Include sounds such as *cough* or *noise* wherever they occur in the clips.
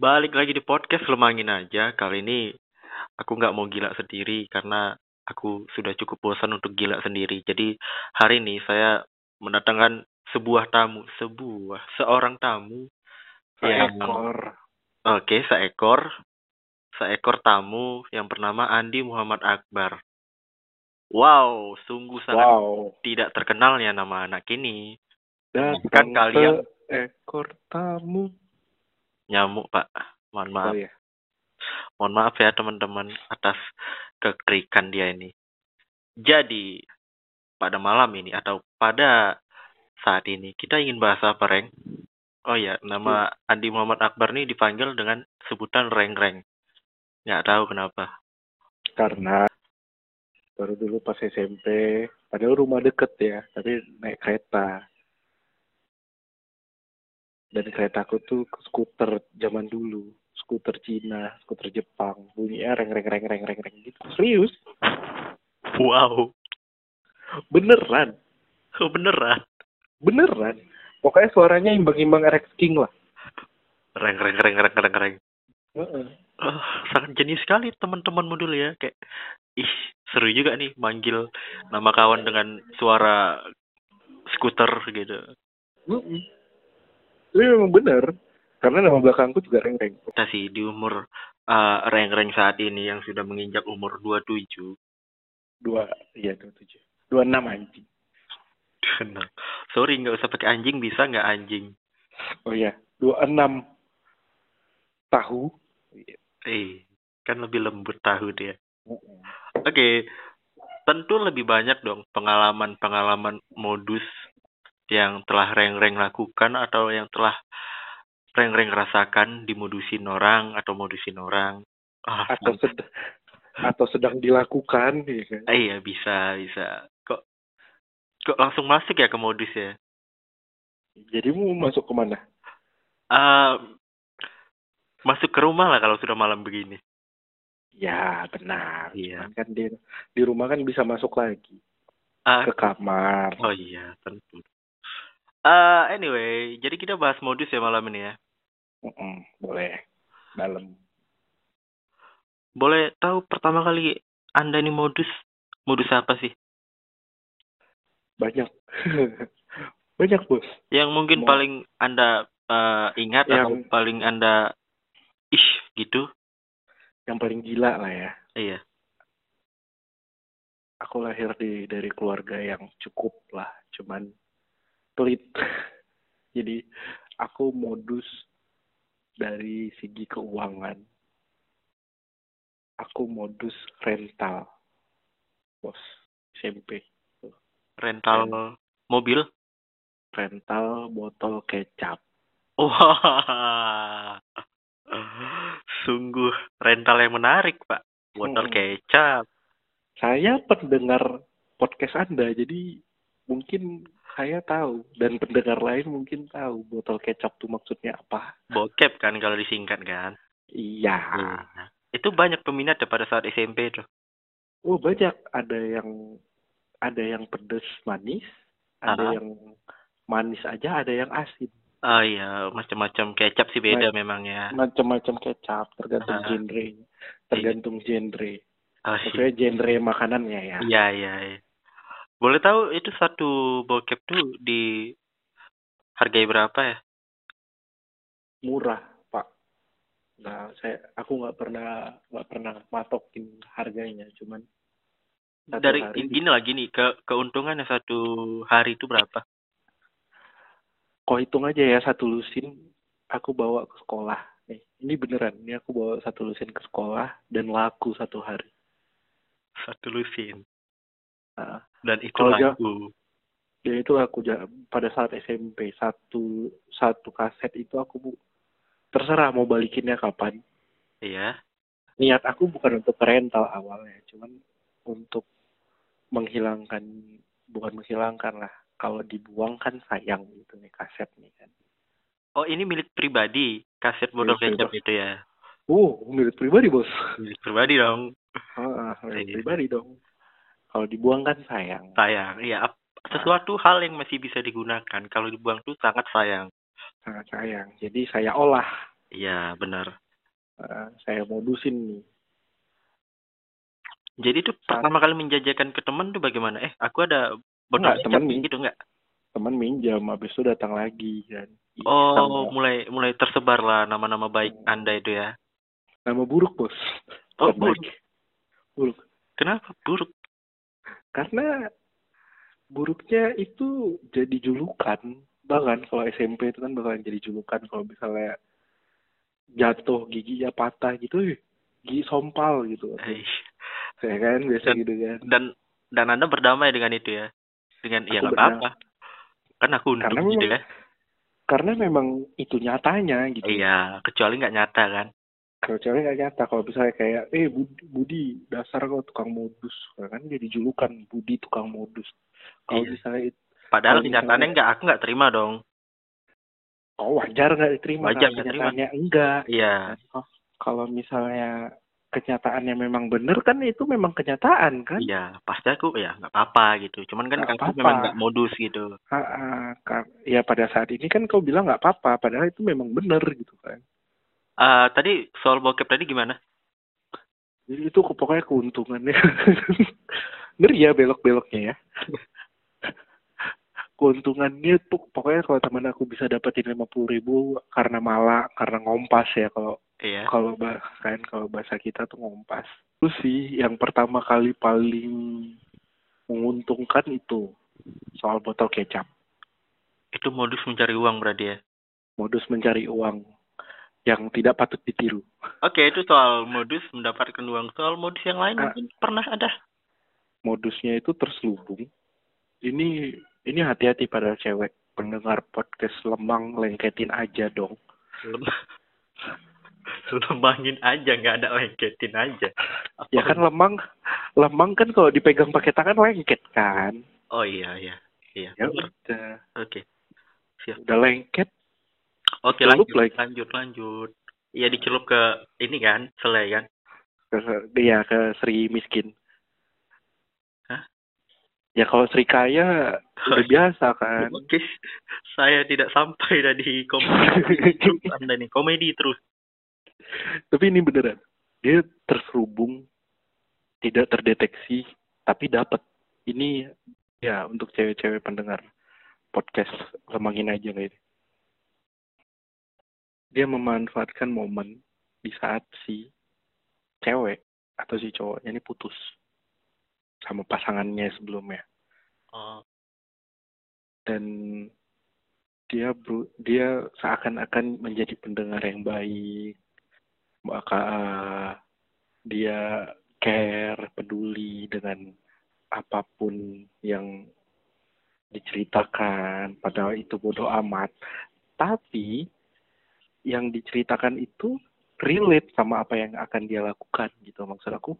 Balik lagi di podcast Lemangin aja. Kali ini aku nggak mau gila sendiri karena aku sudah cukup bosan untuk gila sendiri. Jadi hari ini saya mendatangkan sebuah tamu, sebuah seorang tamu yang Seekor. oke seekor seekor tamu yang bernama Andi Muhammad Akbar. Wow, sungguh sangat Wow. tidak terkenalnya nama anak ini. Dan Kan kalian- seekor tamu. Nyamuk, Pak. Mohon maaf. Oh ya. Mohon maaf ya teman-teman atas kekerikan dia ini. Jadi pada malam ini atau pada saat ini kita ingin bahas apa, Reng? Oh ya, nama Andi Muhammad Akbar nih dipanggil dengan sebutan Reng-Reng. Nggak tahu kenapa. Karena baru dulu pas SMP, padahal rumah deket ya, tapi naik kereta. Dan keretaku tuh skuter zaman dulu, skuter Cina, skuter Jepang, bunyinya reng reng reng reng reng reng gitu. Serius, Wow, beneran, oh, beneran. beneran. Pokoknya suaranya imbang-imbang RX King lah. Reng, reng, reng, reng, reng, reng. Heeh. Oh, sangat jenius sekali teman-temanmu dulu ya. Kayak, ih, seru juga nih manggil nama kawan dengan suara skuter gitu. Mm-mm. Tapi memang bener. Karena nama belakangku juga reng-reng. kita sih di umur eh, reng-reng saat ini yang sudah menginjak umur 27 Dua, iya dua tujuh. Dua enam anjing. Nah, sorry nggak usah pakai anjing bisa nggak anjing Oh iya, dua enam tahu. eh kan lebih lembut tahu dia oke tentu lebih banyak dong pengalaman-pengalaman modus yang telah reng-reng lakukan atau yang telah reng-reng rasakan dimodusin orang atau modusin orang ah Atau sedang atau sedang dilakukan, ya kan? Ah, iya bisa bisa kok kok langsung masuk ya ke modus ya Jadi mau masuk ke mana? Eh, masuk ke rumah lah kalau sudah malam begini. Ya benar. Iya. Kan di di rumah kan bisa masuk lagi Ah, ke kamar. oh iya, tentu. Eh, anyway, jadi kita bahas modus ya malam ini ya. Boleh. Dalam. Boleh tahu pertama kali Anda ini modus, modus apa sih? Banyak. *laughs* Banyak bos. Yang mungkin Mo- paling Anda eh, ingat atau Yang- paling Anda ih gitu? Yang paling gila lah ya. Iya. Aku lahir di dari keluarga yang cukup lah. Cuman pelit. *laughs* Jadi aku modus dari segi keuangan. Aku modus rental. Bos. SMP. Rental mobil. Rental botol kecap. Wah. Sungguh rental yang menarik, Pak. Botol Hmm. kecap. Saya pendengar podcast Anda, jadi mungkin saya tahu. Dan pendengar lain mungkin tahu botol kecap itu maksudnya apa. Bokep kan kalau disingkat kan. Iya. Iya. Itu banyak peminat ya pada saat SMP tuh. Oh banyak. Ada yang ada yang pedes manis, ada Ah. yang manis aja, ada yang asin. Ah iya, macam-macam kecap sih beda memang ya. Macam-macam kecap, tergantung genre. Tergantung genre. Iya. Maksudnya genre makanannya ya. Iya, iya, iya. Boleh tahu itu satu bokep tuh di hargai berapa ya? Murah, Pak. Nah, saya aku nggak pernah nggak pernah matokin harganya, cuman satu Dari hari gini lah gini, ke keuntungannya satu hari itu berapa? kau hitung aja ya satu lusin aku bawa ke sekolah nih ini beneran ini aku bawa satu lusin ke sekolah dan laku satu hari Satu lusin. Nah, Dan itu Kalau laku. dan itu aku pada saat SMP satu satu kaset itu aku bu- terserah mau balikinnya kapan Iya. niat aku bukan untuk rental awalnya cuman untuk menghilangkan bukan menghilangkan lah kalau dibuang kan sayang gitu nih kaset nih kan Oh, ini milik pribadi, kaset Milik kecap itu ya. oh milik pribadi bos Milik pribadi dong. ah, milik Iya. pribadi dong kalau dibuang kan sayang Sayang. Iya, sesuatu hal yang masih bisa digunakan kalau dibuang tuh sangat sayang. sangat sayang. Jadi saya olah, Iya, benar. Nah, saya modusin nih. Jadi tuh Saat- pertama kali menjajakan ke teman tuh bagaimana? Eh, aku ada botol Enggak, kecap temen gitu enggak? Teman minjam, habis itu datang lagi kan. Oh, Pak. mulai mulai tersebar lah nama-nama baik Hmm. Anda itu ya. nama buruk bos. Oh, buruk. Buruk. Kenapa buruk? Karena buruknya itu jadi julukan. Bahkan kalau SMP itu kan bakalan jadi julukan kalau misalnya jatuh giginya patah gitu, "Eh, gigi sompal gitu. Eh, Ya kan biasa Dan- gitu kan. Dan dan Anda berdamai dengan itu ya. Dengan ya Aku nggak apa-apa. Kan aku untung Karena gitu memang- ya. Karena memang itu nyatanya gitu. Iya, kecuali nggak nyata kan. Kalau cewek nggak nyata, kalau misalnya kayak, eh Budi, Budi dasar kau tukang modus, kan jadi julukan Budi tukang modus. Kalau Iya. misalnya Padahal kenyataannya nggak aku nggak terima dong. oh wajar nggak diterima, Wajar nggak terima. enggak. Iya. Oh, kalau misalnya kenyataannya memang benar kan itu memang kenyataan kan? Iya, pasti aku ya nggak apa-apa gitu. Cuman kan apa-apa. memang nggak modus gitu. Ha, ha, ya pada saat ini kan kau bilang nggak apa-apa, padahal itu memang benar gitu kan. Eh tadi soal bokep tadi gimana? Jadi itu pokoknya keuntungannya. *laughs* Ngeri ya belok-beloknya ya. *laughs* keuntungannya tuh pokoknya kalau teman aku bisa dapetin lima puluh ribu karena malah karena ngompas ya kalau Iya. kalau bah kan kalau bahasa kita tuh ngompas itu sih yang pertama kali paling menguntungkan itu soal botol kecap Itu modus mencari uang berarti ya. modus mencari uang yang tidak patut ditiru Oke, itu soal modus mendapatkan uang. Soal modus yang lain Ah. mungkin pernah ada. modusnya itu terselubung ini ini hati-hati pada cewek pendengar podcast lemang lengketin aja dong Lem- *laughs* Lembangin aja, nggak ada lengketin aja. Apa- ya kan lemang lemang kan kalau dipegang pakai tangan lengket kan Oh iya, iya. Iya, ya udah Oke. Siap. udah lengket Oke, Celup lanjut, lagi. lanjut, lanjut. Iya, dicelup ke ini kan, selai kan. ke dia ke Sri miskin Hah? ya kalau Sri kaya udah biasa kan Oke, saya tidak sampai dari komedi terus *laughs* Anda nih, komedi terus. tapi ini beneran dia terselubung tidak terdeteksi tapi dapat ini ya untuk cewek-cewek pendengar podcast lemangin aja ini dia memanfaatkan momen di saat si cewek atau si cowoknya ini putus sama pasangannya sebelumnya. Oh, dan dia bru- dia seakan-akan menjadi pendengar yang baik maka dia care peduli dengan apa pun yang diceritakan padahal itu bodoh amat. Tapi yang diceritakan itu relate sama apa yang akan dia lakukan gitu. Maksud aku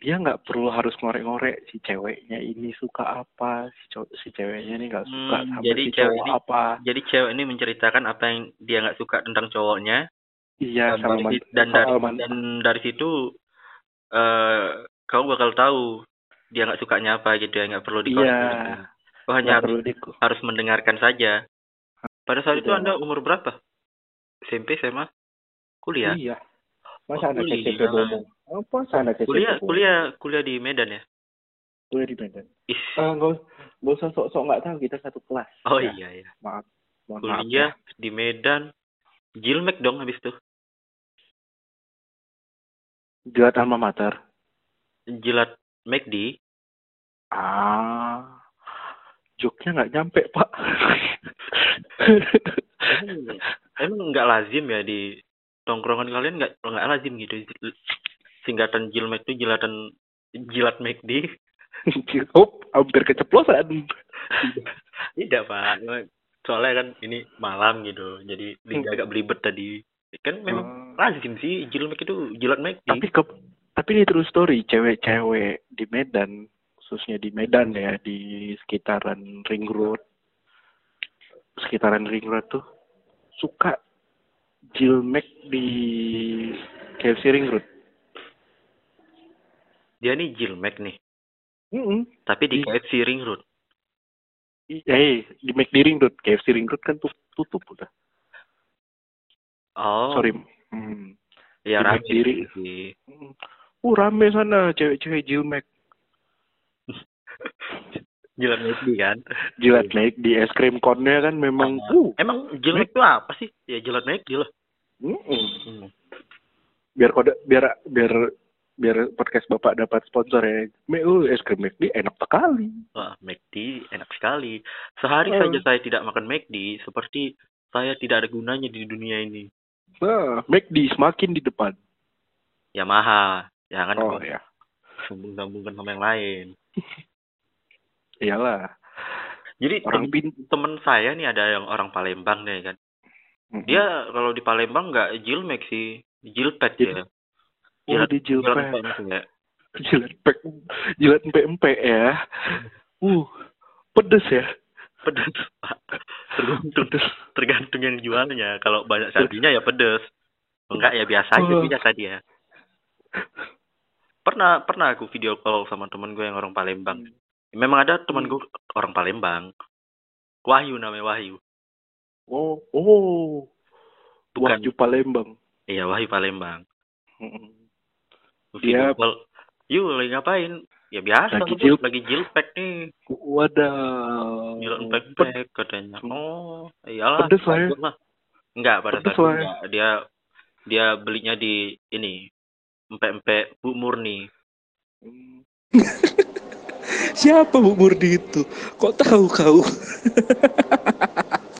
dia nggak perlu harus ngorek-ngorek si ceweknya ini suka apa si cowok si ceweknya ini nggak suka Hmm, sama jadi si cewek cowok ini- apa. jadi cewek ini menceritakan apa yang dia nggak suka tentang cowoknya. Iya dan sama dari, man- dan dari soal man- dan dari situ eh kau bakal tahu dia nggak sukanya apa gitu ya nggak perlu iya dikorek kau hanya harus harus mendengarkan saja. Pada saat itu anda umur berapa SMP SMA kuliah? Iya. Masa Oh, anak kuliah. SMP ngomong apa masa anak SMP kuliah ngomong? kuliah kuliah di Medan ya? Kuliah di Medan. Ah, nggak nggak usah sok-sok nggak tahu kita satu kelas. Oh Ya, iya iya. Maaf mohon maaf ya. kuliah di Medan. Jilmek dong habis itu. Jilat alma mater. Jilat McD ah joknya nggak nyampe pak *laughs* *laughs* emang, nggak lazim ya di tongkrongan kalian nggak nggak lazim gitu. Singkatan Jilmek itu jilatan jilat McD *laughs* oh hampir keceplosan. *laughs* Tidak pak. Soalnya kan ini malam gitu jadi lidah agak belibet tadi. Kan memang Hmm. lazim sih Jilmek itu jilat McD tapi ke tapi ini true story cewek-cewek di Medan khususnya di Medan ya di sekitaran ring road sekitaran ring road tuh suka jilmek di KFC ring road dia nih Jilmek nih Mm-mm. tapi di Di- KFC Ring Road eh di McD ring road KFC ring road kan tutup, tutup udah Oh. Sorry. Hmm. Ya di rame diri. sih. Hmm. Uh, rame sana cewek-cewek Jilmek. *laughs* Jilat McD kan. Jilat naik di es krim konnya kan memang uh. Emang jilat itu apa sih? Ya jilat mm-mm. Hmm. Biar kode biar biar biar podcast Bapak dapat sponsor ya. Me, uh, es krim McD enak sekali. Wah, McD enak sekali. Sehari saja saya tidak makan McD, seperti saya tidak ada gunanya di dunia ini. Nah, McD semakin di depan. Yamaha, jangan Oh kau ya. sambung-sambungkan sama yang lain. *laughs* Iyalah. Jadi Orang temen, pin temen saya nih ada yang orang Palembang nih kan. Mm-mm. Dia kalau di Palembang nggak jilmek sih, jilpet ya. oh, jilat- di empek ya. Jilat pek jilat empe-empe ya. Uh, pedes ya. Pedes. *laughs* Tergantung, tergantung yang jualnya. Kalau banyak sapinya ya pedes. Enggak ya biasa aja Oh. biasa dia. Pernah pernah aku video call sama temen gue yang orang Palembang. Memang ada teman gue orang Palembang. Wahyu namanya Wahyu. Oh, oh. Bukan. Wahyu Palembang. Iya Wahyu Palembang. Mm-mm. Video Dia- call. Yuk lagi ngapain? Ya biasa Lagi Bos. jil- lagi jilpek nih. Wadah. Jilat Ped- katanya. Oh, iyalah. Pedes lah ya. lah. Enggak pada Pedes saat lah ya. enggak. Dia dia belinya di ini empek-empek Bu Murni. Hmm. *laughs* Siapa Bu Murdi itu? Kok tahu kau? *laughs*